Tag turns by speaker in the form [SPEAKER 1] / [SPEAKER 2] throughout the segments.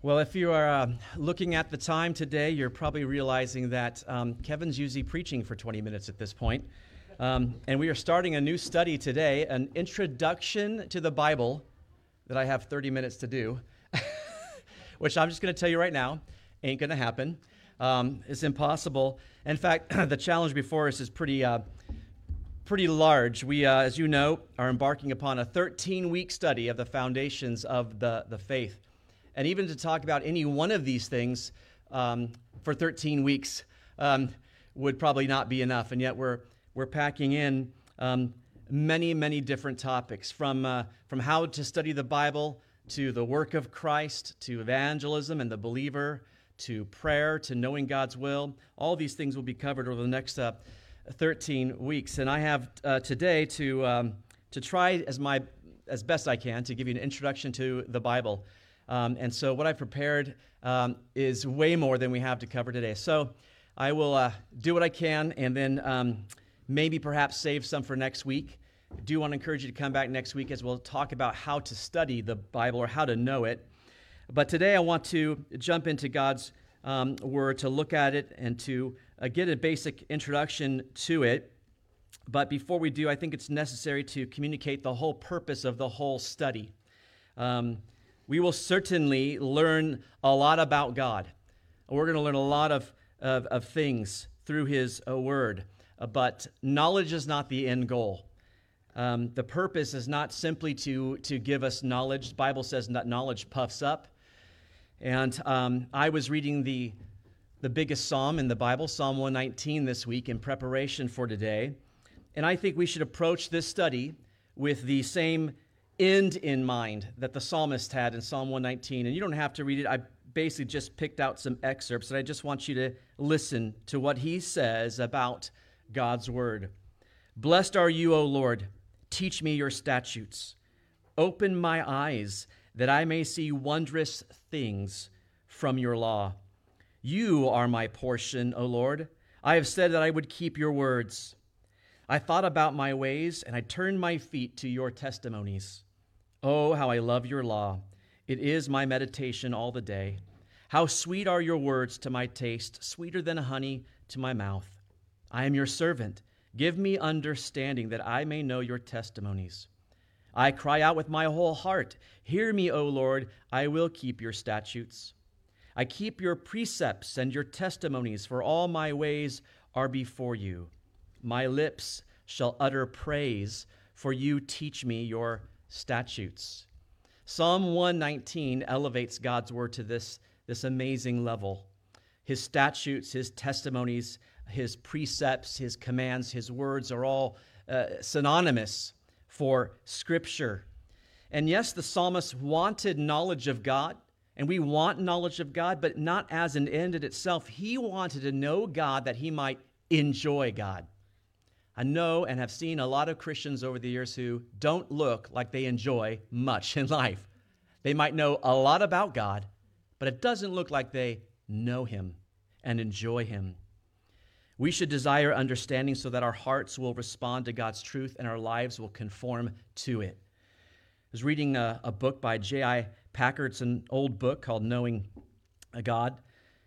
[SPEAKER 1] Well, if you are uh, looking at the time today, you're probably realizing that um, Kevin's usually preaching for 20 minutes at this point. Um, and we are starting a new study today, an introduction to the Bible that I have 30 minutes to do, which I'm just going to tell you right now ain't going to happen. Um, it's impossible. In fact, the challenge before us is pretty, uh, pretty large. We, uh, as you know, are embarking upon a 13 week study of the foundations of the, the faith. And even to talk about any one of these things um, for 13 weeks um, would probably not be enough. And yet we're, we're packing in um, many, many different topics from, uh, from how to study the Bible to the work of Christ to evangelism and the believer to prayer to knowing God's will. All these things will be covered over the next uh, 13 weeks. And I have uh, today to, um, to try as, my, as best I can to give you an introduction to the Bible. Um, and so, what I've prepared um, is way more than we have to cover today. So, I will uh, do what I can and then um, maybe perhaps save some for next week. I do want to encourage you to come back next week as we'll talk about how to study the Bible or how to know it. But today, I want to jump into God's um, Word to look at it and to uh, get a basic introduction to it. But before we do, I think it's necessary to communicate the whole purpose of the whole study. Um, we will certainly learn a lot about God. We're going to learn a lot of, of, of things through His uh, Word, uh, but knowledge is not the end goal. Um, the purpose is not simply to, to give us knowledge. The Bible says that knowledge puffs up. And um, I was reading the, the biggest psalm in the Bible, Psalm 119, this week in preparation for today. And I think we should approach this study with the same end in mind that the psalmist had in Psalm 119. And you don't have to read it. I basically just picked out some excerpts, and I just want you to listen to what he says about God's word. Blessed are you, O Lord. Teach me your statutes. Open my eyes that I may see wondrous things from your law. You are my portion, O Lord. I have said that I would keep your words. I thought about my ways, and I turned my feet to your testimonies. Oh, how I love your law. It is my meditation all the day. How sweet are your words to my taste, sweeter than honey to my mouth. I am your servant. Give me understanding that I may know your testimonies. I cry out with my whole heart. Hear me, O Lord. I will keep your statutes. I keep your precepts and your testimonies, for all my ways are before you. My lips shall utter praise, for you teach me your statutes. Psalm 119 elevates God's word to this, this amazing level. His statutes, his testimonies, his precepts, his commands, his words are all uh, synonymous for Scripture. And yes, the psalmist wanted knowledge of God, and we want knowledge of God, but not as an end in itself. He wanted to know God that he might enjoy God. I know and have seen a lot of Christians over the years who don't look like they enjoy much in life. They might know a lot about God, but it doesn't look like they know Him and enjoy Him. We should desire understanding so that our hearts will respond to God's truth and our lives will conform to it. I was reading a, a book by J.I. Packer. It's an old book called Knowing a God.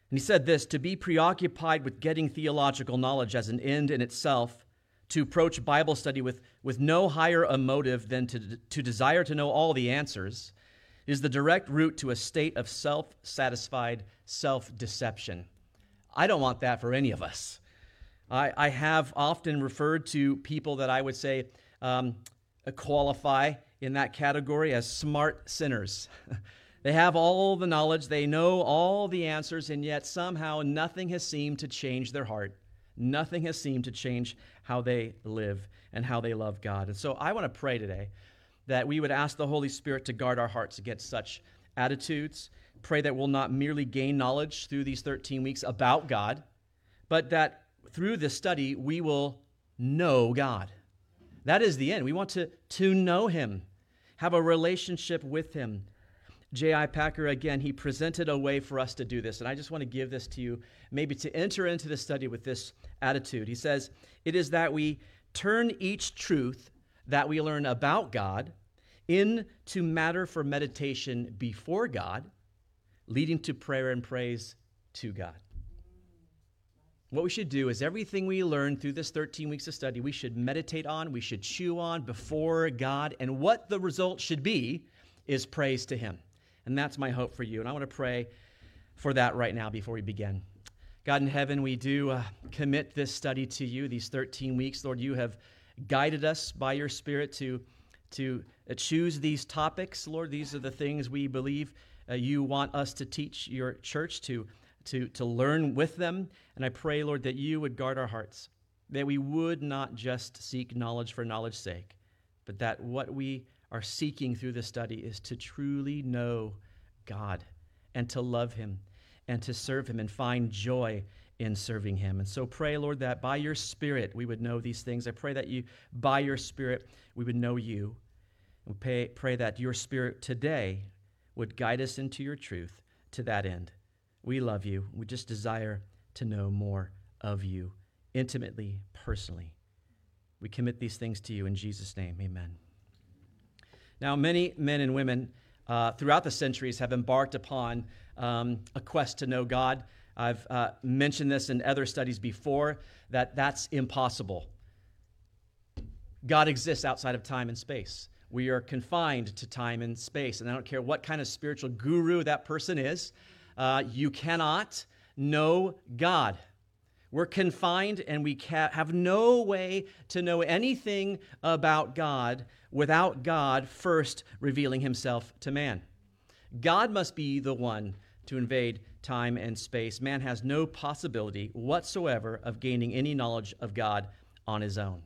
[SPEAKER 1] And he said this To be preoccupied with getting theological knowledge as an end in itself to approach Bible study with, with no higher a motive than to, to desire to know all the answers is the direct route to a state of self satisfied self deception. I don't want that for any of us. I, I have often referred to people that I would say um, qualify in that category as smart sinners. they have all the knowledge, they know all the answers, and yet somehow nothing has seemed to change their heart. Nothing has seemed to change how they live and how they love God. And so I want to pray today that we would ask the Holy Spirit to guard our hearts against such attitudes. Pray that we'll not merely gain knowledge through these 13 weeks about God, but that through this study we will know God. That is the end. We want to, to know Him, have a relationship with Him. J.I. Packer, again, he presented a way for us to do this. And I just want to give this to you, maybe to enter into the study with this attitude. He says, It is that we turn each truth that we learn about God into matter for meditation before God, leading to prayer and praise to God. What we should do is everything we learn through this 13 weeks of study, we should meditate on, we should chew on before God, and what the result should be is praise to Him. And that's my hope for you. And I want to pray for that right now before we begin. God in heaven, we do uh, commit this study to you, these 13 weeks. Lord, you have guided us by your Spirit to, to uh, choose these topics. Lord, these are the things we believe uh, you want us to teach your church to to, to learn with them. And I pray, Lord, that you would guard our hearts, that we would not just seek knowledge for knowledge's sake, but that what we are seeking through this study is to truly know God and to love Him and to serve Him and find joy in serving Him. And so pray, Lord, that by your Spirit we would know these things. I pray that you, by your Spirit, we would know you. And pray, pray that your Spirit today would guide us into your truth to that end. We love you. We just desire to know more of you intimately, personally. We commit these things to you in Jesus' name. Amen. Now, many men and women uh, throughout the centuries have embarked upon um, a quest to know God. I've uh, mentioned this in other studies before that that's impossible. God exists outside of time and space. We are confined to time and space. And I don't care what kind of spiritual guru that person is, uh, you cannot know God. We're confined and we have no way to know anything about God without God first revealing himself to man. God must be the one to invade time and space. Man has no possibility whatsoever of gaining any knowledge of God on his own.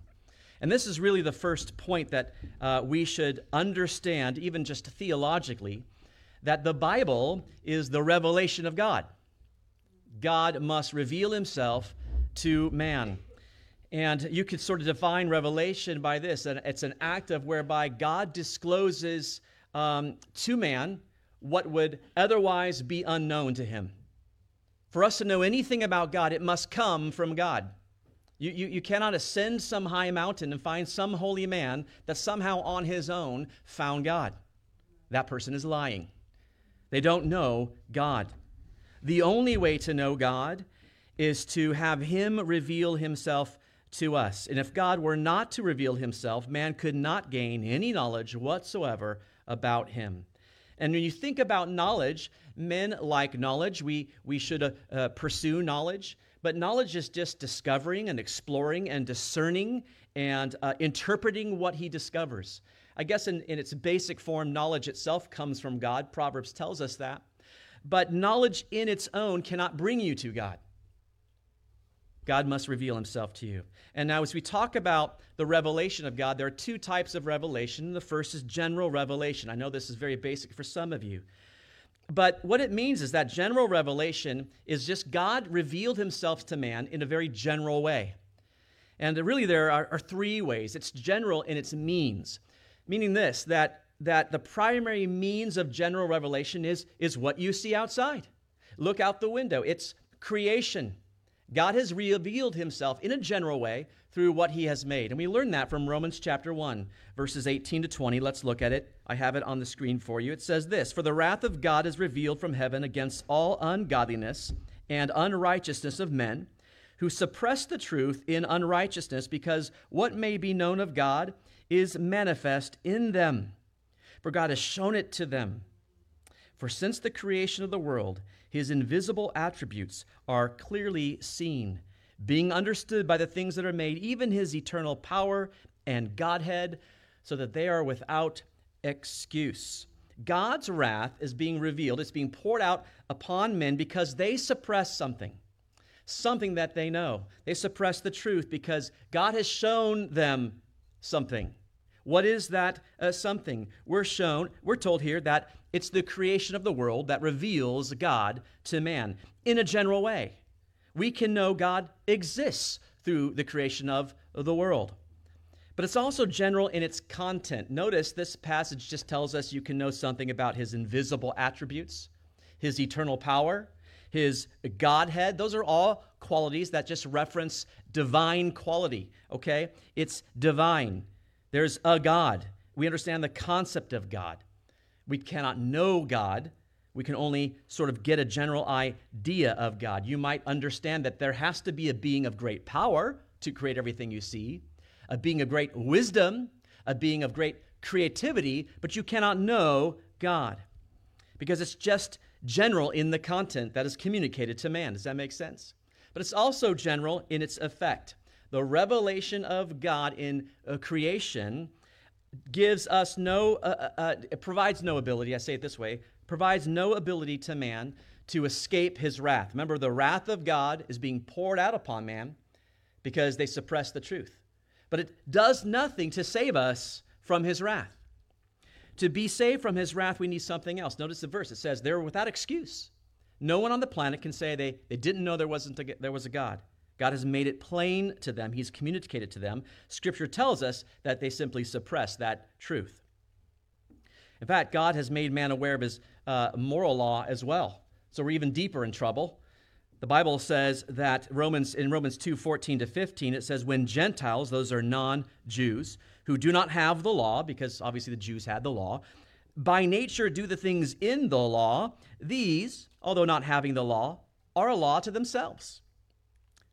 [SPEAKER 1] And this is really the first point that uh, we should understand, even just theologically, that the Bible is the revelation of God. God must reveal himself to man. And you could sort of define revelation by this and it's an act of whereby God discloses um, to man what would otherwise be unknown to him. For us to know anything about God, it must come from God. You, you, you cannot ascend some high mountain and find some holy man that somehow on his own found God. That person is lying. They don't know God. The only way to know God is to have Him reveal Himself to us. And if God were not to reveal Himself, man could not gain any knowledge whatsoever about Him. And when you think about knowledge, men like knowledge. We, we should uh, uh, pursue knowledge. But knowledge is just discovering and exploring and discerning and uh, interpreting what he discovers. I guess in, in its basic form, knowledge itself comes from God. Proverbs tells us that. But knowledge in its own cannot bring you to God. God must reveal himself to you. And now, as we talk about the revelation of God, there are two types of revelation. The first is general revelation. I know this is very basic for some of you. But what it means is that general revelation is just God revealed himself to man in a very general way. And really, there are, are three ways it's general in its means meaning this that that the primary means of general revelation is is what you see outside. Look out the window. It's creation. God has revealed himself in a general way through what he has made. And we learn that from romans chapter 1 verses 18 to 20 let's look at it. I have it on the screen for you. It says this for the wrath of god is revealed from heaven against all ungodliness and unrighteousness of men who suppress the truth in unrighteousness because what may be known of god is manifest in them, for God has shown it to them. For since the creation of the world, his invisible attributes are clearly seen, being understood by the things that are made, even his eternal power and Godhead, so that they are without excuse. God's wrath is being revealed, it's being poured out upon men because they suppress something, something that they know. They suppress the truth because God has shown them something. What is that uh, something? We're shown, we're told here that it's the creation of the world that reveals God to man in a general way. We can know God exists through the creation of the world. But it's also general in its content. Notice this passage just tells us you can know something about his invisible attributes, his eternal power, his Godhead. Those are all qualities that just reference divine quality, okay? It's divine. There's a God. We understand the concept of God. We cannot know God. we can only sort of get a general idea of God. You might understand that there has to be a being of great power to create everything you see, a being of great wisdom, a being of great creativity, but you cannot know God because it's just general in the content that is communicated to man. Does that make sense? But it's also general in its effect. The revelation of God in uh, creation gives us no, uh, uh, uh, it provides no ability, I say it this way, provides no ability to man to escape his wrath. Remember, the wrath of God is being poured out upon man because they suppress the truth. But it does nothing to save us from his wrath. To be saved from his wrath, we need something else. Notice the verse. It says, They're without excuse. No one on the planet can say they, they didn't know there, wasn't a, there was a God. God has made it plain to them, He's communicated to them. Scripture tells us that they simply suppress that truth. In fact, God has made man aware of His uh, moral law as well. So we're even deeper in trouble. The Bible says that Romans in Romans 2 14 to 15, it says, When Gentiles, those are non Jews, who do not have the law, because obviously the Jews had the law, by nature do the things in the law, these, although not having the law, are a law to themselves,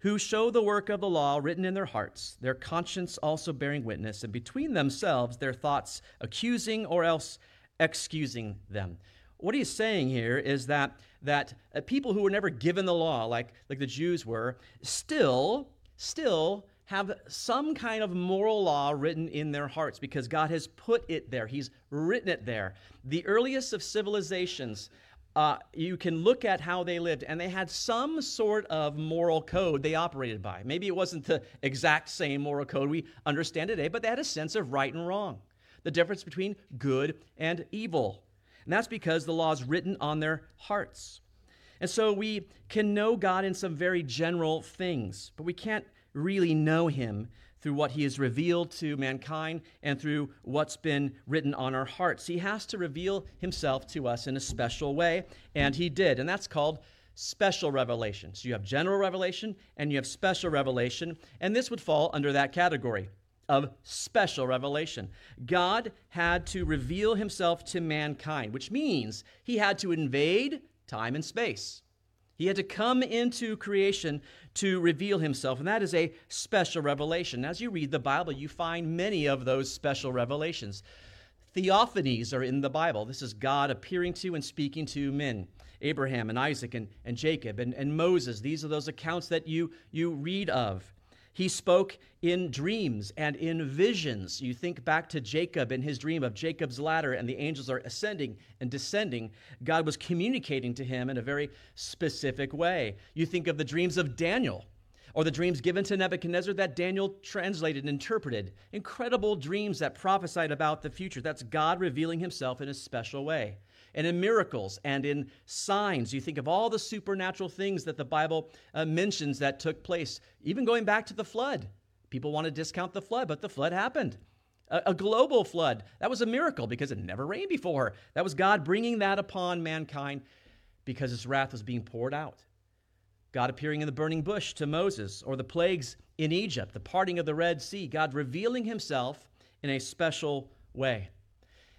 [SPEAKER 1] who show the work of the law written in their hearts, their conscience also bearing witness, and between themselves their thoughts accusing or else excusing them. What he's saying here is that, that uh, people who were never given the law, like, like the Jews were, still, still have some kind of moral law written in their hearts because God has put it there. He's written it there. The earliest of civilizations, uh, you can look at how they lived, and they had some sort of moral code they operated by. Maybe it wasn't the exact same moral code we understand today, but they had a sense of right and wrong, the difference between good and evil. And that's because the law is written on their hearts. And so we can know God in some very general things, but we can't really know him through what he has revealed to mankind and through what's been written on our hearts. He has to reveal himself to us in a special way, and he did. And that's called special revelation. So you have general revelation and you have special revelation, and this would fall under that category of special revelation. God had to reveal himself to mankind, which means he had to invade time and space. He had to come into creation to reveal himself, and that is a special revelation. As you read the Bible, you find many of those special revelations. Theophanies are in the Bible. This is God appearing to and speaking to men. Abraham and Isaac and, and Jacob and, and Moses. These are those accounts that you, you read of. He spoke in dreams and in visions. You think back to Jacob and his dream of Jacob's ladder, and the angels are ascending and descending. God was communicating to him in a very specific way. You think of the dreams of Daniel or the dreams given to Nebuchadnezzar that Daniel translated and interpreted. Incredible dreams that prophesied about the future. That's God revealing himself in a special way and in miracles and in signs. You think of all the supernatural things that the Bible uh, mentions that took place, even going back to the flood. People want to discount the flood, but the flood happened. A, a global flood. That was a miracle because it never rained before. That was God bringing that upon mankind because his wrath was being poured out. God appearing in the burning bush to Moses, or the plagues in Egypt, the parting of the Red Sea, God revealing himself in a special way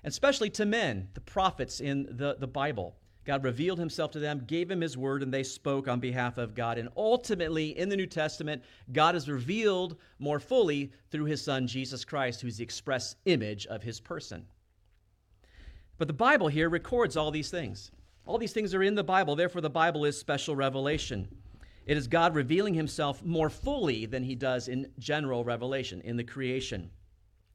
[SPEAKER 1] especially to men, the prophets in the, the Bible. God revealed himself to them, gave him his word, and they spoke on behalf of God. And ultimately, in the New Testament, God is revealed more fully through his son, Jesus Christ, who is the express image of his person. But the Bible here records all these things. All these things are in the Bible, therefore, the Bible is special revelation. It is God revealing himself more fully than he does in general revelation, in the creation.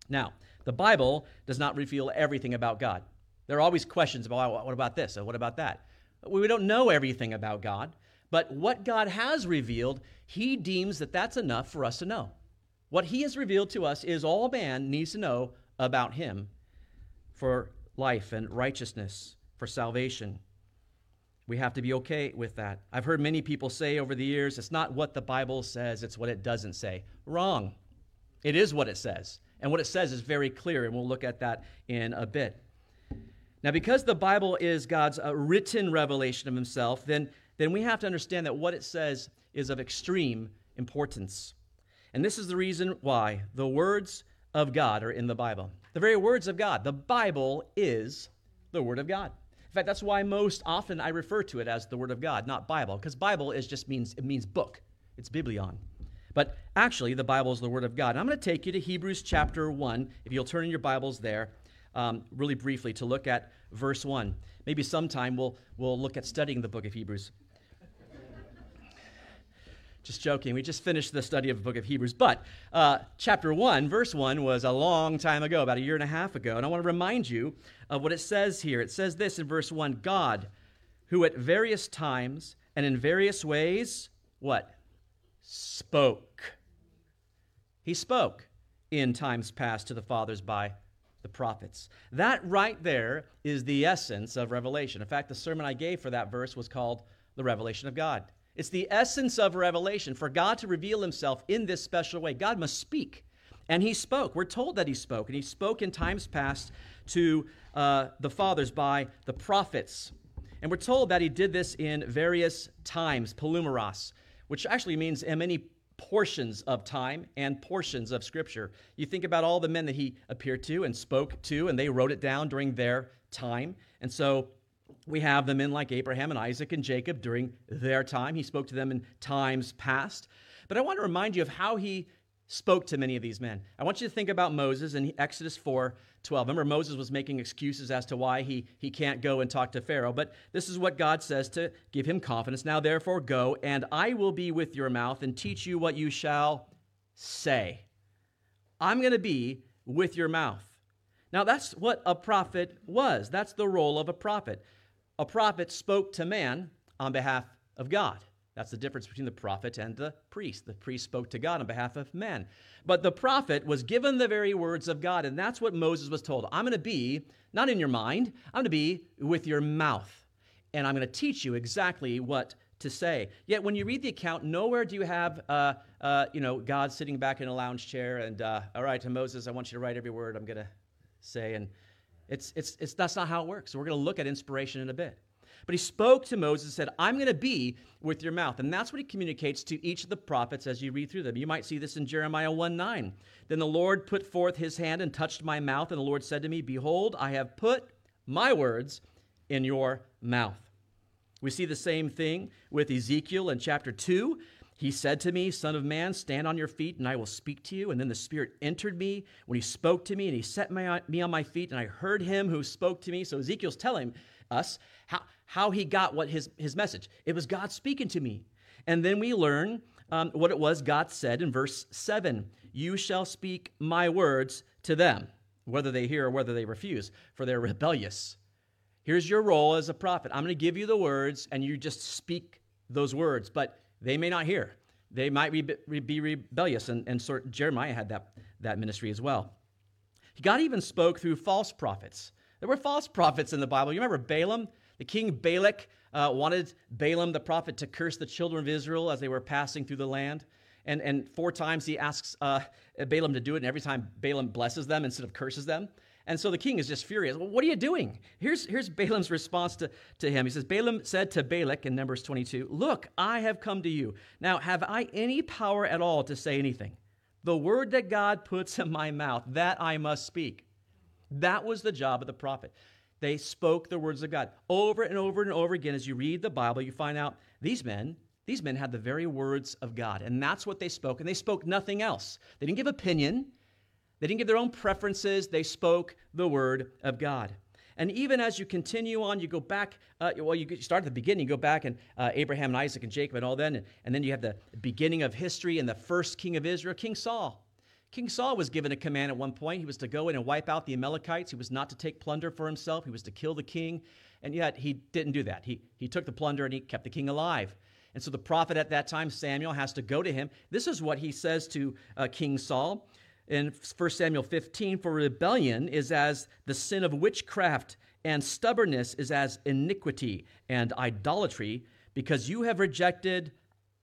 [SPEAKER 1] Now, the Bible does not reveal everything about God. There are always questions about oh, what about this or what about that. We don't know everything about God, but what God has revealed, He deems that that's enough for us to know. What He has revealed to us is all man needs to know about Him for life and righteousness, for salvation. We have to be okay with that. I've heard many people say over the years, it's not what the Bible says, it's what it doesn't say. Wrong. It is what it says. And what it says is very clear, and we'll look at that in a bit. Now, because the Bible is God's uh, written revelation of himself, then, then we have to understand that what it says is of extreme importance. And this is the reason why the words of God are in the Bible. The very words of God. The Bible is the Word of God. In fact, that's why most often I refer to it as the Word of God, not Bible, because Bible is just means it means book. It's biblion. But actually, the Bible is the Word of God. And I'm going to take you to Hebrews chapter 1, if you'll turn in your Bibles there, um, really briefly, to look at verse 1. Maybe sometime we'll, we'll look at studying the book of Hebrews. just joking. We just finished the study of the book of Hebrews. But uh, chapter 1, verse 1 was a long time ago, about a year and a half ago. And I want to remind you of what it says here. It says this in verse 1 God, who at various times and in various ways, what? Spoke. He spoke in times past to the fathers by the prophets. That right there is the essence of revelation. In fact, the sermon I gave for that verse was called The Revelation of God. It's the essence of revelation for God to reveal himself in this special way. God must speak. And he spoke. We're told that he spoke. And he spoke in times past to uh, the fathers by the prophets. And we're told that he did this in various times, palumeros which actually means in many portions of time and portions of Scripture. You think about all the men that he appeared to and spoke to, and they wrote it down during their time. And so we have the men like Abraham and Isaac and Jacob during their time. He spoke to them in times past. But I want to remind you of how he spoke to many of these men. I want you to think about Moses in Exodus 4 12. Remember, Moses was making excuses as to why he, he can't go and talk to Pharaoh, but this is what God says to give him confidence. Now, therefore, go, and I will be with your mouth and teach you what you shall say. I'm going to be with your mouth. Now, that's what a prophet was. That's the role of a prophet. A prophet spoke to man on behalf of God. That's the difference between the prophet and the priest. The priest spoke to God on behalf of men. But the prophet was given the very words of God, and that's what Moses was told. I'm going to be, not in your mind, I'm going to be with your mouth, and I'm going to teach you exactly what to say. Yet when you read the account, nowhere do you have, uh, uh, you know, God sitting back in a lounge chair and, uh, all right, to Moses, I want you to write every word I'm going to say. And it's, it's, it's, that's not how it works. So we're going to look at inspiration in a bit. But he spoke to Moses and said, I'm going to be with your mouth. And that's what he communicates to each of the prophets as you read through them. You might see this in Jeremiah 1 9. Then the Lord put forth his hand and touched my mouth, and the Lord said to me, Behold, I have put my words in your mouth. We see the same thing with Ezekiel in chapter 2. He said to me, Son of man, stand on your feet, and I will speak to you. And then the Spirit entered me when he spoke to me, and he set me on my feet, and I heard him who spoke to me. So Ezekiel's telling us how, how he got what his, his message. It was God speaking to me. And then we learn um, what it was God said in verse 7 You shall speak my words to them, whether they hear or whether they refuse, for they're rebellious. Here's your role as a prophet. I'm going to give you the words, and you just speak those words, but they may not hear. They might be, be rebellious, and, and sort, Jeremiah had that, that ministry as well. God even spoke through false prophets. There were false prophets in the Bible. You remember Balaam? The king Balak uh, wanted Balaam the prophet to curse the children of Israel as they were passing through the land. And, and four times he asks uh, Balaam to do it, and every time Balaam blesses them instead of curses them. And so the king is just furious. Well, what are you doing? Here's, here's Balaam's response to, to him. He says, Balaam said to Balak in Numbers 22, Look, I have come to you. Now, have I any power at all to say anything? The word that God puts in my mouth, that I must speak. That was the job of the prophet. They spoke the words of God. Over and over and over again, as you read the Bible, you find out these men, these men had the very words of God. And that's what they spoke. And they spoke nothing else. They didn't give opinion, they didn't give their own preferences. They spoke the word of God. And even as you continue on, you go back, uh, well, you start at the beginning, you go back and uh, Abraham and Isaac and Jacob and all then, and, and then you have the beginning of history and the first king of Israel, King Saul. King Saul was given a command at one point. He was to go in and wipe out the Amalekites. He was not to take plunder for himself. He was to kill the king. And yet he didn't do that. He, he took the plunder and he kept the king alive. And so the prophet at that time, Samuel, has to go to him. This is what he says to uh, King Saul in 1 Samuel 15 For rebellion is as the sin of witchcraft, and stubbornness is as iniquity and idolatry, because you have rejected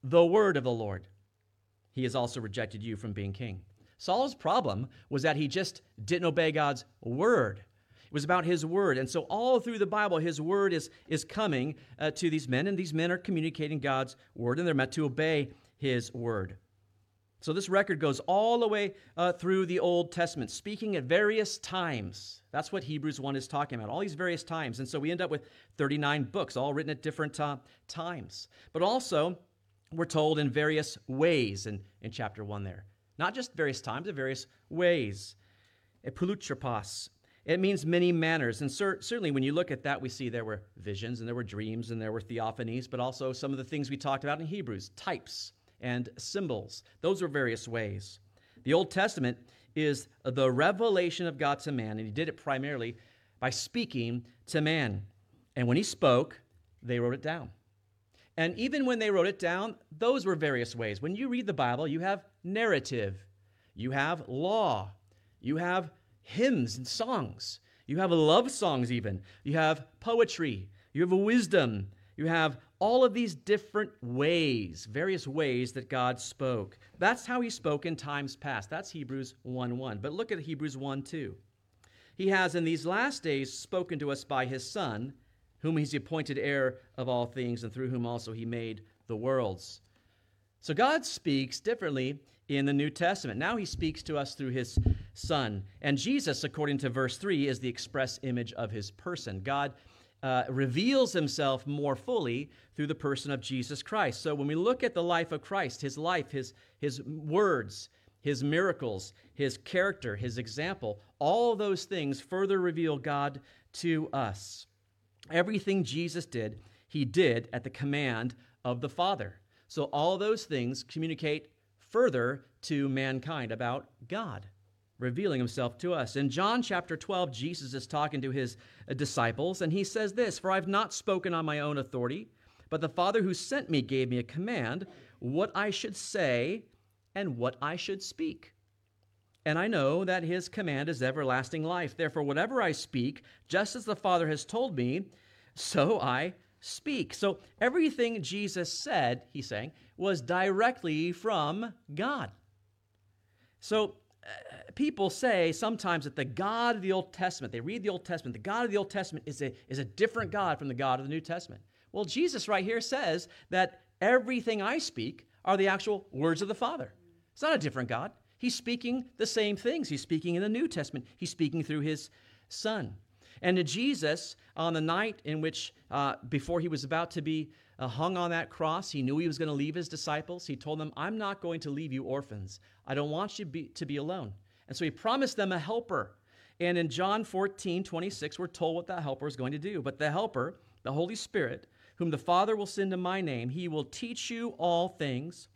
[SPEAKER 1] the word of the Lord. He has also rejected you from being king. Saul's problem was that he just didn't obey God's word. It was about his word. And so, all through the Bible, his word is, is coming uh, to these men, and these men are communicating God's word, and they're meant to obey his word. So this record goes all the way uh, through the Old Testament, speaking at various times. That's what Hebrews 1 is talking about, all these various times. And so we end up with 39 books, all written at different uh, times. But also, we're told in various ways in, in chapter 1 there. Not just various times, but various ways. Epulutropos. It means many manners. And cer- certainly when you look at that, we see there were visions and there were dreams and there were theophanies, but also some of the things we talked about in Hebrews types and symbols. Those are various ways. The Old Testament is the revelation of God to man, and he did it primarily by speaking to man. And when he spoke, they wrote it down. And even when they wrote it down, those were various ways. When you read the Bible, you have narrative, you have law, you have hymns and songs, you have love songs, even, you have poetry, you have wisdom, you have all of these different ways, various ways that God spoke. That's how he spoke in times past. That's Hebrews 1 1. But look at Hebrews 1 2. He has in these last days spoken to us by his Son, whom he's appointed heir of all things, and through whom also he made the worlds. So God speaks differently in the New Testament. Now he speaks to us through his Son. And Jesus, according to verse 3, is the express image of his person. God uh, reveals himself more fully through the person of Jesus Christ. So when we look at the life of Christ, his life, his, his words, his miracles, his character, his example, all those things further reveal God to us. Everything Jesus did, he did at the command of the Father. So all those things communicate further to mankind about God revealing himself to us. In John chapter 12, Jesus is talking to his uh, disciples, and he says this For I've not spoken on my own authority, but the Father who sent me gave me a command what I should say and what I should speak. And I know that his command is everlasting life. Therefore, whatever I speak, just as the Father has told me, so I speak. So everything Jesus said, he's saying, was directly from God. So uh, people say sometimes that the God of the Old Testament, they read the Old Testament, the God of the Old Testament is a, is a different God from the God of the New Testament. Well, Jesus right here says that everything I speak are the actual words of the Father. It's not a different God. He's speaking the same things. He's speaking in the New Testament, he's speaking through his Son. And to Jesus, on the night in which, uh, before he was about to be uh, hung on that cross, he knew he was going to leave his disciples. He told them, I'm not going to leave you orphans. I don't want you be, to be alone. And so he promised them a helper. And in John 14, 26, we're told what that helper is going to do. But the helper, the Holy Spirit, whom the Father will send in my name, he will teach you all things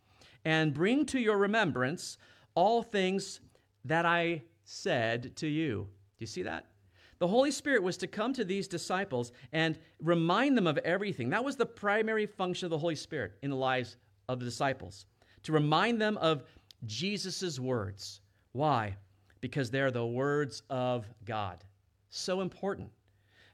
[SPEAKER 1] and bring to your remembrance all things that I said to you. Do you see that? The Holy Spirit was to come to these disciples and remind them of everything. That was the primary function of the Holy Spirit in the lives of the disciples, to remind them of Jesus' words. Why? Because they're the words of God. So important.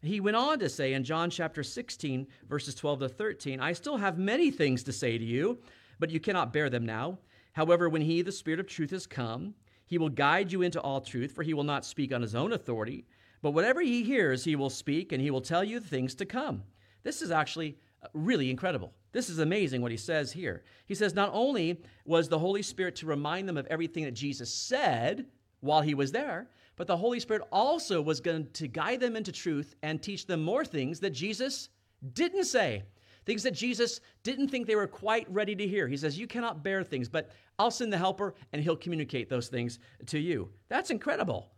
[SPEAKER 1] He went on to say in John chapter 16, verses 12 to 13, I still have many things to say to you, but you cannot bear them now. However, when He, the Spirit of truth, has come, He will guide you into all truth, for He will not speak on His own authority but whatever he hears, he will speak, and he will tell you things to come. This is actually uh, really incredible. This is amazing what he says here. He says, Not only was the Holy Spirit to remind them of everything that Jesus said while he was there, but the Holy Spirit also was going to guide them into truth and teach them more things that Jesus didn't say. Things that Jesus didn't think they were quite ready to hear. He says, You cannot bear things, but I'll send the helper and he'll communicate those things to you. That's incredible.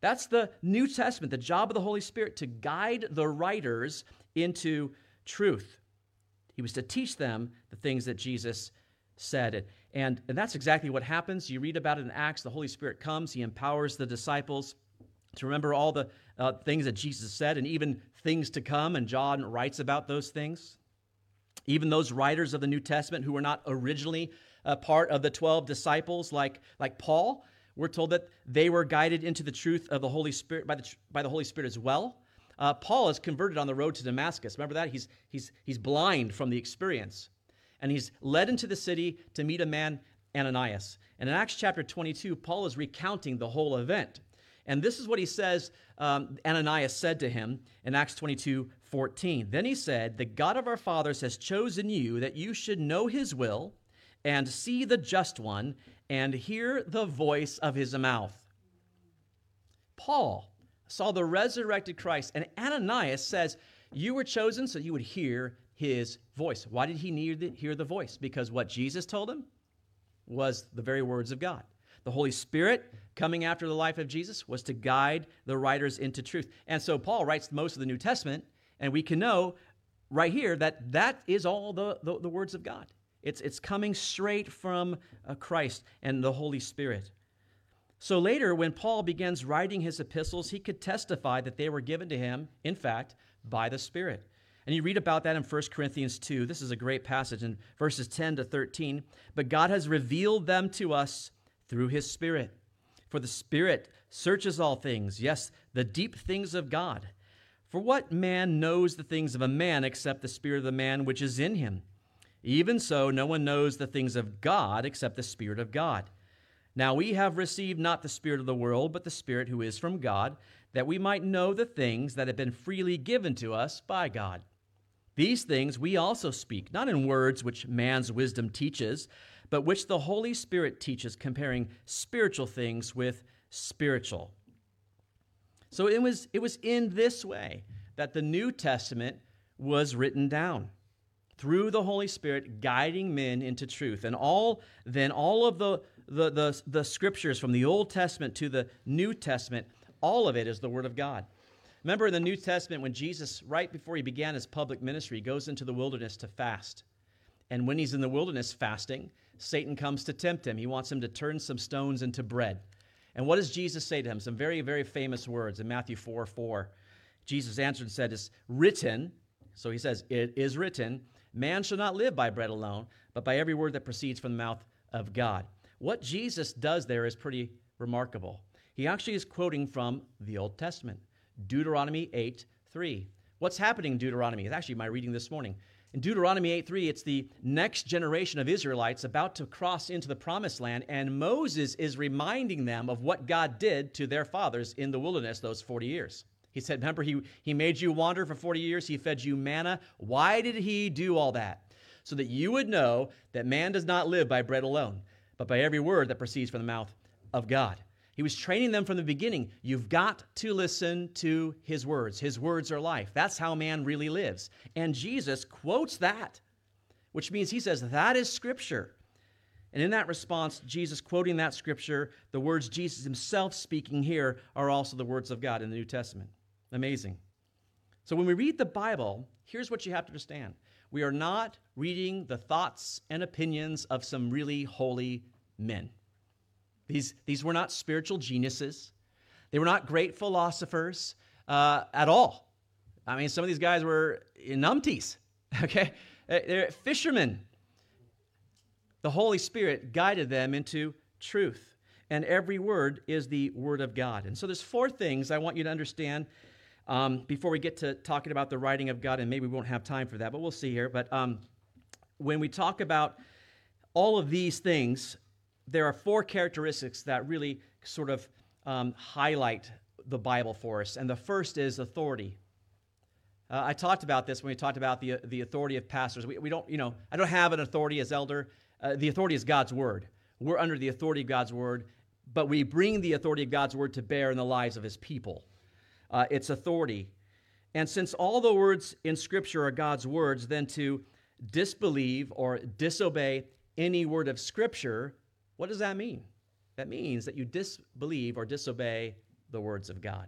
[SPEAKER 1] That's the New Testament, the job of the Holy Spirit to guide the writers into truth. He was to teach them the things that Jesus said. And, and that's exactly what happens. You read about it in Acts. The Holy Spirit comes, He empowers the disciples to remember all the uh, things that Jesus said and even things to come. And John writes about those things. Even those writers of the New Testament who were not originally a part of the 12 disciples, like, like Paul, we're told that they were guided into the truth of the Holy Spirit by the, by the Holy Spirit as well. Uh, Paul is converted on the road to Damascus. Remember that? He's, he's, he's blind from the experience. And he's led into the city to meet a man, Ananias. And in Acts chapter 22, Paul is recounting the whole event. And this is what he says um, Ananias said to him in Acts 22 14. Then he said, The God of our fathers has chosen you that you should know his will and see the just one and hear the voice of his mouth. Paul saw the resurrected Christ, and Ananias says, You were chosen so you would hear his voice. Why did he need to hear the voice? Because what Jesus told him was the very words of God. The Holy Spirit coming after the life of Jesus was to guide the writers into truth. And so Paul writes most of the New Testament, and we can know right here that that is all the, the, the words of God. It's, it's coming straight from uh, Christ and the Holy Spirit. So later, when Paul begins writing his epistles, he could testify that they were given to him, in fact, by the Spirit. And you read about that in 1 Corinthians 2. This is a great passage in verses 10 to 13. But God has revealed them to us through his Spirit. For the Spirit searches all things, yes, the deep things of God. For what man knows the things of a man except the Spirit of the man which is in him? Even so, no one knows the things of God except the Spirit of God. Now we have received not the Spirit of the world, but the Spirit who is from God, that we might know the things that have been freely given to us by God. These things we also speak, not in words which man's wisdom teaches, but which the Holy Spirit teaches, comparing spiritual things with spiritual. So it was, it was in this way that the New Testament was written down through the Holy Spirit guiding men into truth. And all then all of the, the, the, the scriptures from the Old Testament to the New Testament, all of it is the Word of God. Remember in the New Testament when Jesus, right before he began his public ministry, goes into the wilderness to fast. And when he's in the wilderness fasting, Satan comes to tempt him. He wants him to turn some stones into bread. And what does Jesus say to him? Some very, very famous words in Matthew 4 4. Jesus answered and said, It's written. So he says, It is written, Man shall not live by bread alone, but by every word that proceeds from the mouth of God. What Jesus does there is pretty remarkable. He actually is quoting from the Old Testament, Deuteronomy 8 3. What's happening in Deuteronomy? It's actually my reading this morning. In Deuteronomy 8 3, it's the next generation of Israelites about to cross into the promised land, and Moses is reminding them of what God did to their fathers in the wilderness those 40 years. He said, Remember, he, he made you wander for 40 years, He fed you manna. Why did He do all that? So that you would know that man does not live by bread alone, but by every word that proceeds from the mouth of God. He was training them from the beginning. You've got to listen to his words. His words are life. That's how man really lives. And Jesus quotes that, which means he says that is scripture. And in that response, Jesus quoting that scripture, the words Jesus himself speaking here are also the words of God in the New Testament. Amazing. So when we read the Bible, here's what you have to understand we are not reading the thoughts and opinions of some really holy men. These, these were not spiritual geniuses, they were not great philosophers uh, at all. I mean, some of these guys were numpties, okay? They're fishermen. The Holy Spirit guided them into truth, and every word is the Word of God. And so there's four things I want you to understand um, before we get to talking about the writing of God, and maybe we won't have time for that, but we'll see here. But um, when we talk about all of these things, there are four characteristics that really sort of um, highlight the Bible for us. And the first is authority. Uh, I talked about this when we talked about the, the authority of pastors. We, we don't, you know, I don't have an authority as elder. Uh, the authority is God's word. We're under the authority of God's word, but we bring the authority of God's word to bear in the lives of his people uh, its authority. And since all the words in Scripture are God's words, then to disbelieve or disobey any word of Scripture, what does that mean? That means that you disbelieve or disobey the words of God.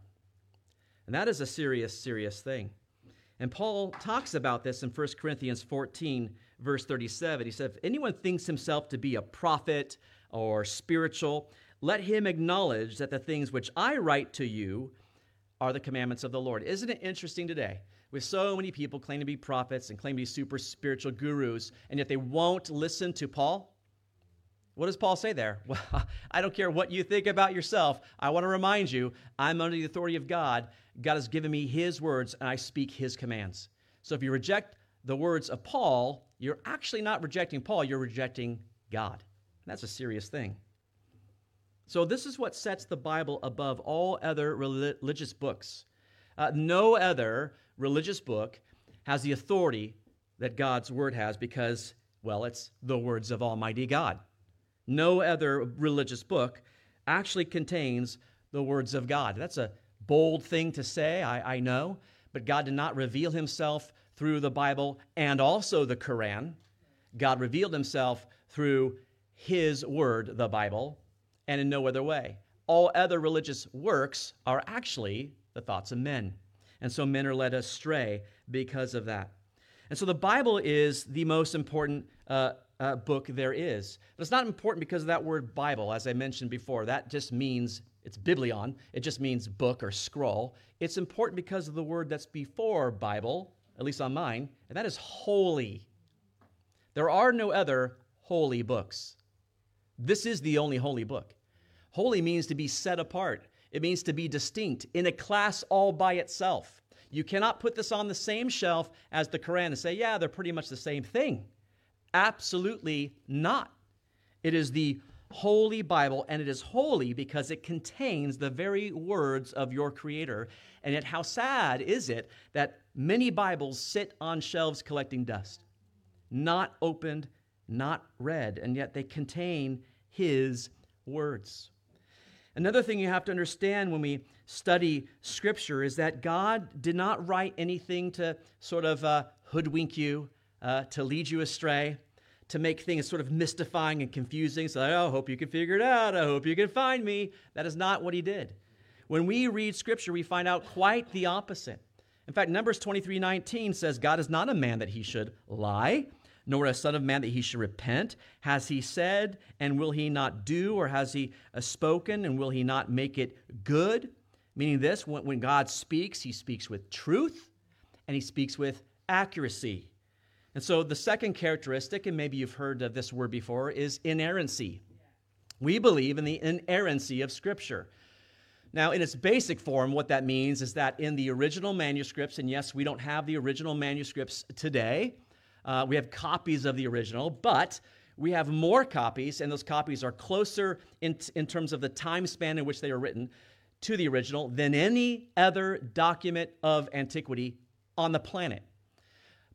[SPEAKER 1] And that is a serious, serious thing. And Paul talks about this in 1 Corinthians 14, verse 37. He said, If anyone thinks himself to be a prophet or spiritual, let him acknowledge that the things which I write to you are the commandments of the Lord. Isn't it interesting today? With so many people claim to be prophets and claim to be super spiritual gurus, and yet they won't listen to Paul. What does Paul say there? Well, I don't care what you think about yourself. I want to remind you, I'm under the authority of God. God has given me his words, and I speak his commands. So if you reject the words of Paul, you're actually not rejecting Paul, you're rejecting God. And that's a serious thing. So, this is what sets the Bible above all other religious books. Uh, no other religious book has the authority that God's Word has because Well, it's the words of Almighty God. No other religious book actually contains the words of God. That's a bold thing to say, I, I know, but God did not reveal himself through the Bible and also the Quran. God revealed himself through his word, the Bible, and in no other way. All other religious works are actually the thoughts of men. And so men are led astray because of that. And so the Bible is the most important uh, uh, book there is. But it's not important because of that word Bible, as I mentioned before. That just means it's biblion, it just means book or scroll. It's important because of the word that's before Bible, at least on mine, and that is holy. There are no other holy books. This is the only holy book. Holy means to be set apart, it means to be distinct in a class all by itself. You cannot put this on the same shelf as the Quran and say, yeah, they're pretty much the same thing. Absolutely not. It is the Holy Bible, and it is holy because it contains the very words of your Creator. And yet, how sad is it that many Bibles sit on shelves collecting dust, not opened, not read, and yet they contain His words. Another thing you have to understand when we study Scripture is that God did not write anything to sort of uh, hoodwink you, uh, to lead you astray to make things sort of mystifying and confusing. So, I hope you can figure it out. I hope you can find me. That is not what he did. When we read scripture, we find out quite the opposite. In fact, Numbers 23 19 says, God is not a man that he should lie, nor a son of man that he should repent. Has he said, and will he not do? Or has he uh, spoken, and will he not make it good? Meaning this, when God speaks, he speaks with truth and he speaks with accuracy. And so the second characteristic, and maybe you've heard of this word before, is inerrancy. We believe in the inerrancy of Scripture. Now, in its basic form, what that means is that in the original manuscripts, and yes, we don't have the original manuscripts today, uh, we have copies of the original, but we have more copies, and those copies are closer in, in terms of the time span in which they were written to the original than any other document of antiquity on the planet.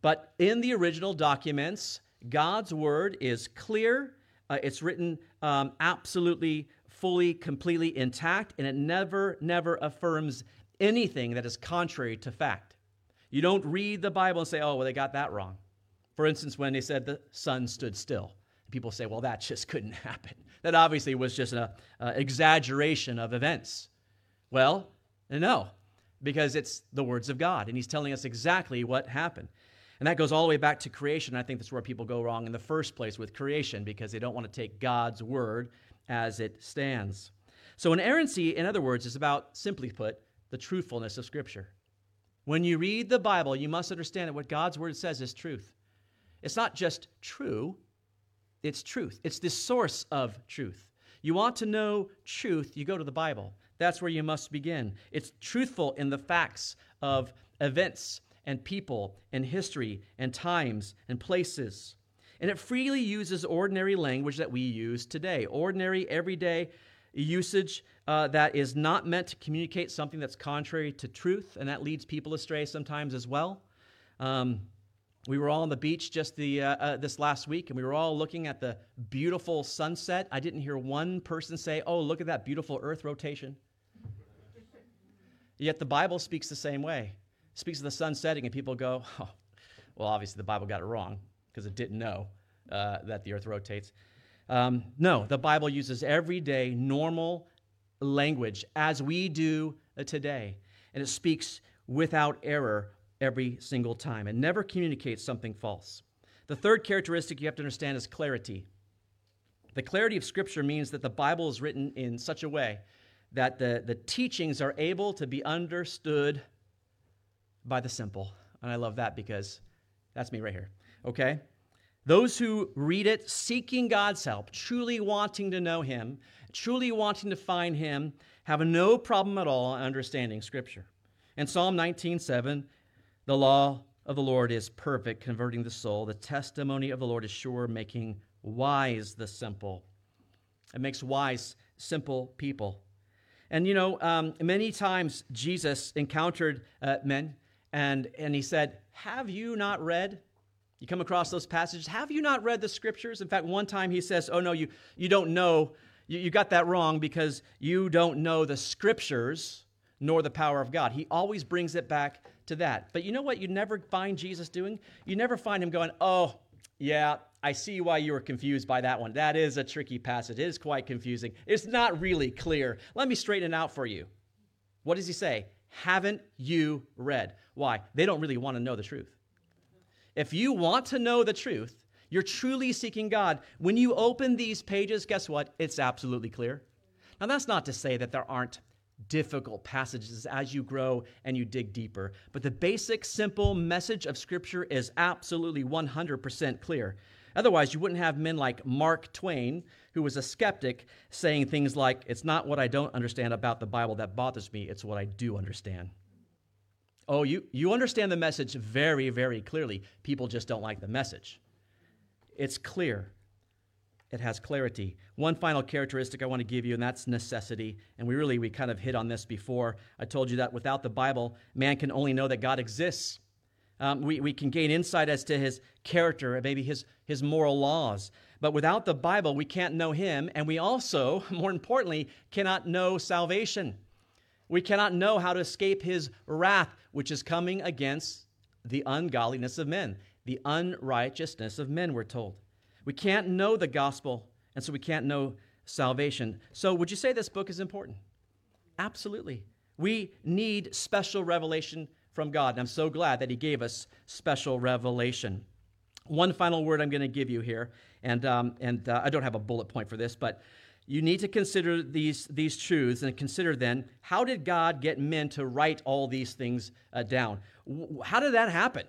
[SPEAKER 1] But in the original documents, God's word is clear. Uh, it's written um, absolutely, fully, completely intact, and it never, never affirms anything that is contrary to fact. You don't read the Bible and say, oh, well, they got that wrong. For instance, when they said the sun stood still, people say, well, that just couldn't happen. That obviously was just an exaggeration of events. Well, no, because it's the words of God, and He's telling us exactly what happened. And that goes all the way back to creation. I think that's where people go wrong in the first place with creation because they don't want to take God's word as it stands. So, inerrancy, in other words, is about, simply put, the truthfulness of Scripture. When you read the Bible, you must understand that what God's word says is truth. It's not just true, it's truth. It's the source of truth. You want to know truth, you go to the Bible. That's where you must begin. It's truthful in the facts of events and people and history and times and places. And it freely uses ordinary language that we use today, ordinary, everyday usage uh, that is not meant to communicate something that's contrary to truth, and that leads people astray sometimes as well. Um, we were all on the beach just the, uh, uh, this last week, and we were all looking at the beautiful sunset. I didn't hear one person say, Oh, look at that beautiful earth rotation. Yet the Bible speaks the same way speaks of the sun setting, and people go, oh, well, obviously the Bible got it wrong because it didn't know uh, that the earth rotates. Um, no, the Bible uses everyday, normal language as we do today, and it speaks without error every single time. and never communicates something false. The third characteristic you have to understand is clarity. The clarity of Scripture means that the Bible is written in such a way that the, the teachings are able to be understood by the simple. And I love that because that's me right here. Okay? Those who read it seeking God's help, truly wanting to know Him, truly wanting to find Him, have no problem at all understanding Scripture. In Psalm 19:7, the law of the Lord is perfect, converting the soul. The testimony of the Lord is sure, making wise the simple. It makes wise simple people. And you know, um, many times Jesus encountered uh, men and, and he said, Have you not read? You come across those passages. Have you not read the scriptures? In fact, one time he says, Oh, no, you, you don't know. You, you got that wrong because you don't know the scriptures nor the power of God. He always brings it back to that. But you know what you never find Jesus doing? You never find him going, Oh, yeah, I see why you were confused by that one. That is a tricky passage. It is quite confusing. It's not really clear. Let me straighten it out for you. What does he say? Haven't you read? Why? They don't really want to know the truth. If you want to know the truth, you're truly seeking God. When you open these pages, guess what? It's absolutely clear. Now, that's not to say that there aren't difficult passages as you grow and you dig deeper, but the basic, simple message of Scripture is absolutely 100% clear. Otherwise, you wouldn't have men like Mark Twain, who was a skeptic, saying things like, It's not what I don't understand about the Bible that bothers me, it's what I do understand. Oh, you, you understand the message very, very clearly. People just don't like the message. It's clear, it has clarity. One final characteristic I want to give you, and that's necessity. And we really, we kind of hit on this before. I told you that without the Bible, man can only know that God exists. Um, we, we can gain insight as to his character maybe his, his moral laws. But without the Bible, we can't know him. And we also, more importantly, cannot know salvation. We cannot know how to escape his wrath, which is coming against the ungodliness of men, the unrighteousness of men, we're told. We can't know the gospel, and so we can't know salvation. So, would you say this book is important? Absolutely. We need special revelation from God, and I'm so glad that He gave us special revelation. One final word I'm going to give you here, and, um, and uh, I don't have a bullet point for this, but you need to consider these, these truths and consider then how did God get men to write all these things uh, down? How did that happen?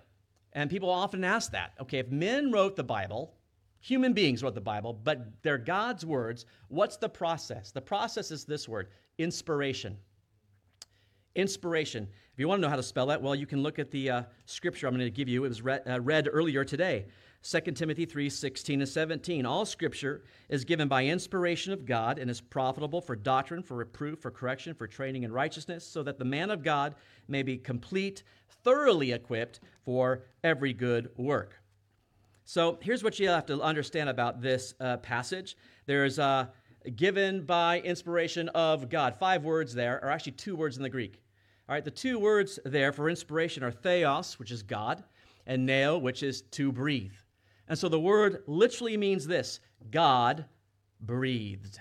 [SPEAKER 1] And people often ask that. Okay, if men wrote the Bible, human beings wrote the Bible, but they're God's words, what's the process? The process is this word inspiration. Inspiration. If you want to know how to spell that, well, you can look at the uh, scripture I'm going to give you. It was read, uh, read earlier today. 2 Timothy 3 16 and 17. All scripture is given by inspiration of God and is profitable for doctrine, for reproof, for correction, for training in righteousness, so that the man of God may be complete, thoroughly equipped for every good work. So here's what you have to understand about this uh, passage. There's uh, given by inspiration of God. Five words there, or actually two words in the Greek. All right, the two words there for inspiration are theos, which is God, and pneo, which is to breathe. And so the word literally means this God breathed.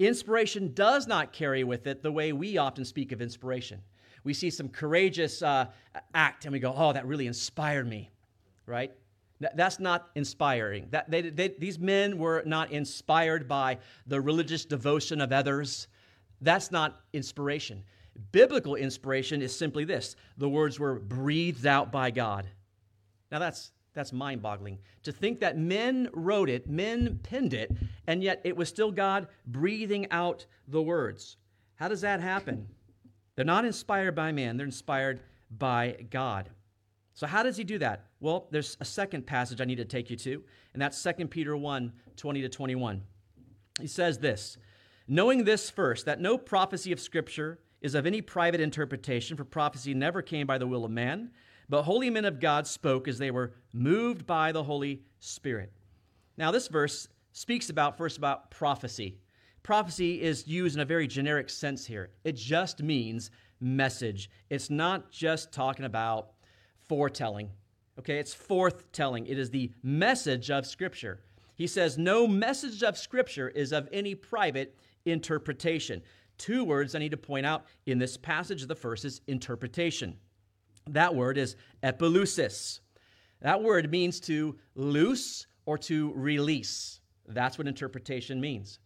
[SPEAKER 1] Inspiration does not carry with it the way we often speak of inspiration. We see some courageous uh, act and we go, oh, that really inspired me, right? That's not inspiring. That, they, they, these men were not inspired by the religious devotion of others. That's not inspiration. Biblical inspiration is simply this the words were breathed out by God. Now, that's that's mind boggling. To think that men wrote it, men penned it, and yet it was still God breathing out the words. How does that happen? They're not inspired by man, they're inspired by God. So, how does he do that? Well, there's a second passage I need to take you to, and that's 2 Peter 1 20 to 21. He says this Knowing this first, that no prophecy of Scripture is of any private interpretation, for prophecy never came by the will of man but holy men of God spoke as they were moved by the Holy Spirit. Now, this verse speaks about first about prophecy. Prophecy is used in a very generic sense here. It just means message. It's not just talking about foretelling. Okay, it's forthtelling. It is the message of Scripture. He says, No message of Scripture is of any private interpretation. Two words I need to point out in this passage. The first is interpretation. That word is epileusis. That word means to loose or to release. That's what interpretation means.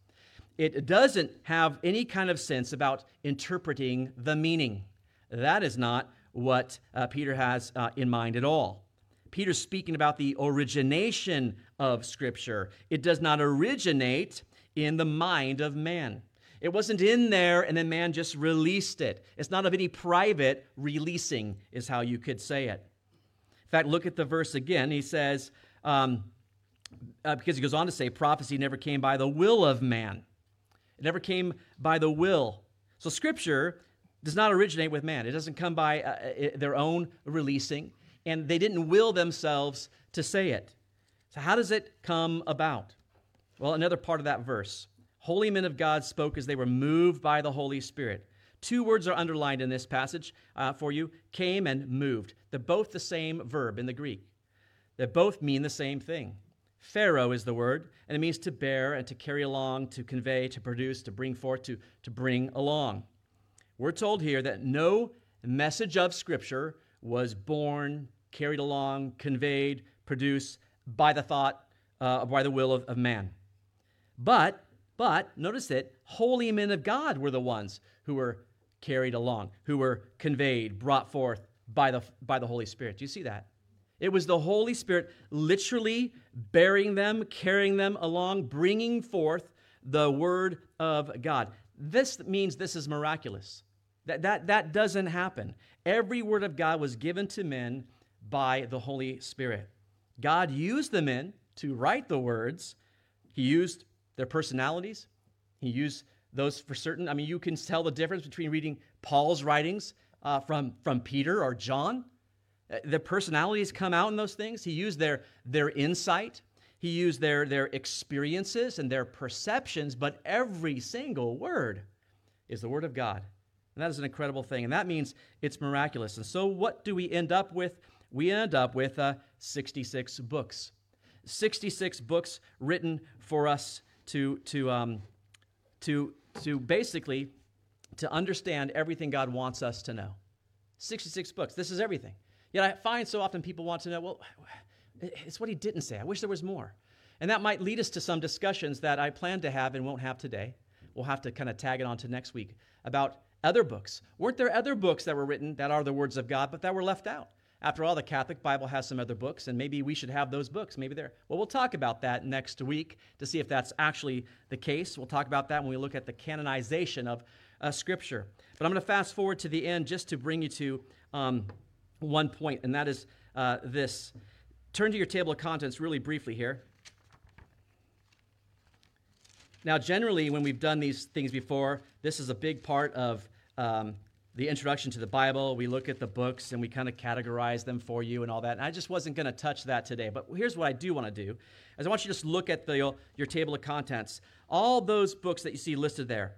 [SPEAKER 1] It doesn't have any kind of sense about interpreting the meaning. That is not what uh, Peter has uh, in mind at all. Peter's speaking about the origination of Scripture. It does not originate in the mind of man. It wasn't in there and then man just released it. It's not of any private releasing, is how you could say it. In fact, look at the verse again. He says, um, uh, because he goes on to say, prophecy never came by the will of man, it never came by the will. So scripture does not originate with man, it doesn't come by uh, uh their own releasing. And they didn't will themselves to say it. So, how does it come about? Well, another part of that verse Holy men of God spoke as they were moved by the Holy Spirit. Two words are underlined in this passage uh, for you came and moved. They're both the same verb in the Greek, they both mean the same thing. phero is the word, and it means to bear and to carry along, to convey, to produce, to bring forth, to, to bring along. We're told here that no message of Scripture was born, carried along, conveyed, produced by the thought, uh, by the will of, of man. But, but, notice that holy men of God were the ones who were carried along, who were conveyed, brought forth by the, by the Holy Spirit. Do you see that? It was the Holy Spirit literally bearing them, carrying them along, bringing forth the Word of God. This means this is miraculous. That, that, that doesn't happen. Every Word of God was given to men by the Holy Spirit. God used the men to write the words, He used their personalities, He used those for certain. I mean, you can tell the difference between reading Paul's writings uh, from, from Peter or John. Uh, the personalities come out in those things. He used their, their insight, he used their, their experiences and their perceptions, but every single word is the word of God. And that is an incredible thing. And that means it's miraculous. And so, what do we end up with? We end up with uh, 66 books. 66 books written for us to, to, um, to, to basically to understand everything God wants us to know. 66 books. This is everything. Yet I find so often people want to know, well, it's what he didn't say. I wish there was more. And that might lead us to some discussions that I plan to have and won't have today. We'll have to kind of tag it on to next week about other books. Weren't there other books that were written that are the words of God, but that were left out? After all, the Catholic Bible has some other books, and maybe we should have those books. Maybe they're. Well, we'll talk about that next week to see if that's actually the case. We'll talk about that when we look at the canonization of uh, Scripture. But I'm going to fast forward to the end just to bring you to um, one point, and that is uh, this. Turn to your table of contents really briefly here. Now, generally, when we've done these things before, this is a big part of um, the introduction to the Bible. We look at the books and we kind of categorize them for you and all that. And I just wasn't going to touch that today. But here's what I do want to do: is I want you to just look at the, your table of contents. All those books that you see listed there,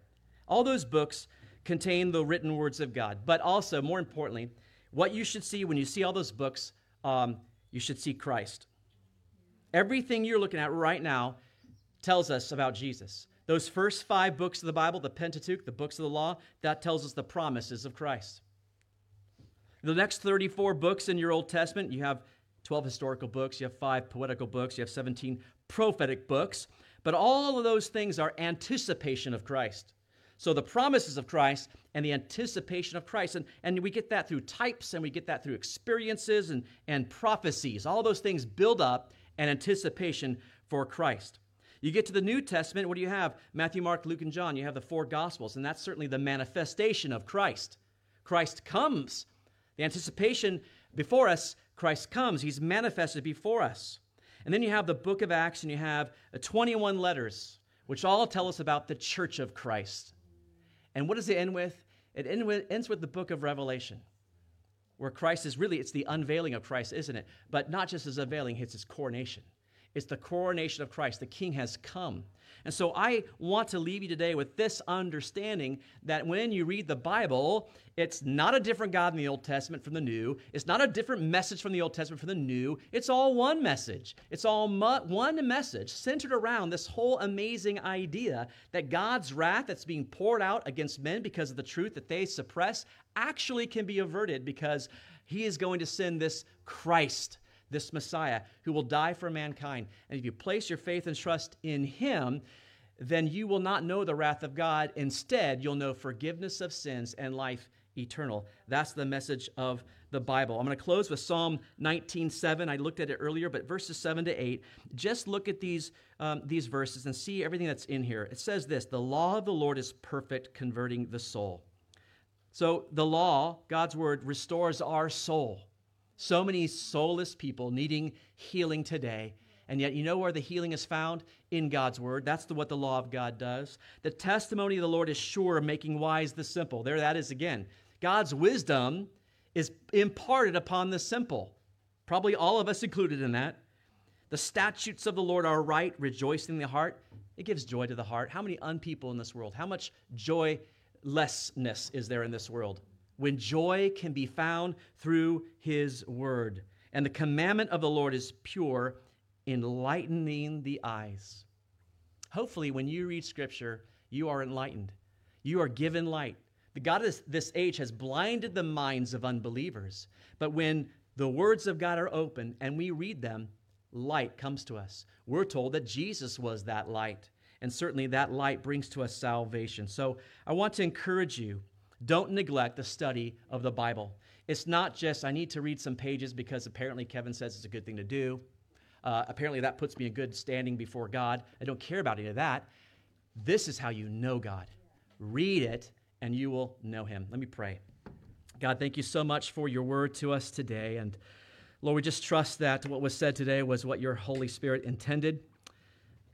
[SPEAKER 1] all those books contain the written words of God. But also, more importantly, what you should see when you see all those books, um, you should see Christ. Everything you're looking at right now tells us about Jesus. Those first five books of the Bible, the Pentateuch, the books of the law, that tells us the promises of Christ. The next 34 books in your Old Testament, you have 12 historical books, you have five poetical books, you have 17 prophetic books, but all of those things are anticipation of Christ. So the promises of Christ and the anticipation of Christ. And, and we get that through types and we get that through experiences and, and prophecies. All those things build up an anticipation for Christ. You get to the New Testament, what do you have? Matthew, Mark, Luke, and John. You have the four Gospels, and that's certainly the manifestation of Christ. Christ comes. The anticipation before us, Christ comes. He's manifested before us. And then you have the book of Acts, and you have uh, 21 letters, which all tell us about the church of Christ. And what does it end with? It ends with the book of Revelation, where Christ is really, it's the unveiling of Christ, isn't it? But not just his unveiling, it's his coronation. It's the coronation of Christ. The king has come. And so I want to leave you today with this understanding that when you read the Bible, it's not a different God in the Old Testament from the New. It's not a different message from the Old Testament from the New. It's all one message. It's all mu- one message centered around this whole amazing idea that God's wrath that's being poured out against men because of the truth that they suppress actually can be averted because he is going to send this Christ this Messiah who will die for mankind. And if you place your faith and trust in him, then you will not know the wrath of God. Instead, you'll know forgiveness of sins and life eternal. That's the message of the Bible. I'm going to close with Psalm 19:7. I looked at it earlier, but verses 7 to 8. Just look at these, um, these verses and see everything that's in here. It says this The law of the Lord is perfect, converting the soul. So the law, God's word, restores our soul. So many soulless people needing healing today. And yet, you know where the healing is found? In God's word. That's the, what the law of God does. The testimony of the Lord is sure, making wise the simple. There that is again. God's wisdom is imparted upon the simple. Probably all of us included in that. The statutes of the Lord are right, rejoicing in the heart. It gives joy to the heart. How many unpeople in this world? How much joylessness is there in this world? When joy can be found through his word. And the commandment of the Lord is pure, enlightening the eyes. Hopefully, when you read scripture, you are enlightened. You are given light. The God of this age has blinded the minds of unbelievers. But when the words of God are open and we read them, light comes to us. We're told that Jesus was that light, and certainly that light brings to us salvation. So I want to encourage you don't neglect the study of the Bible. It's not just, I need to read some pages because apparently Kevin says it's a good thing to do. Uh, apparently that puts me in good standing before God. I don't care about any of that. This is how you know God. Read it, and you will know Him. Let me pray. God, thank you so much for your word to us today. And Lord, we just trust that what was said today was what your Holy Spirit intended.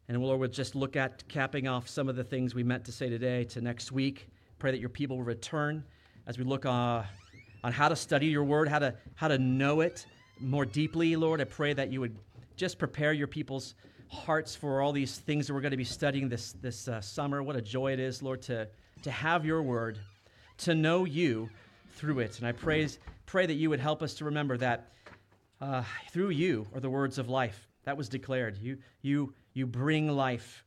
[SPEAKER 1] And Lord, we'll just look at capping off some of the things we meant to say today to next week. Pray that your people will return as we look uh, on how to study your word, how to, how to know it more deeply, Lord. I pray that you would just prepare your people's hearts for all these things that we're going to be studying this, this uh, summer. What a joy it is, Lord, to, to have your word, to know you through it. And I praise, pray that you would help us to remember that uh, through you are the words of life. That was declared. You, you, you bring life.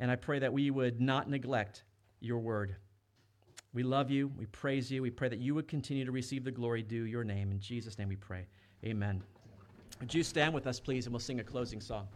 [SPEAKER 1] And I pray that we would not neglect your word. We love you. We praise you. We pray that you would continue to receive the glory due your name. In Jesus' name we pray. Amen. Would you stand with us, please, and we'll sing a closing song.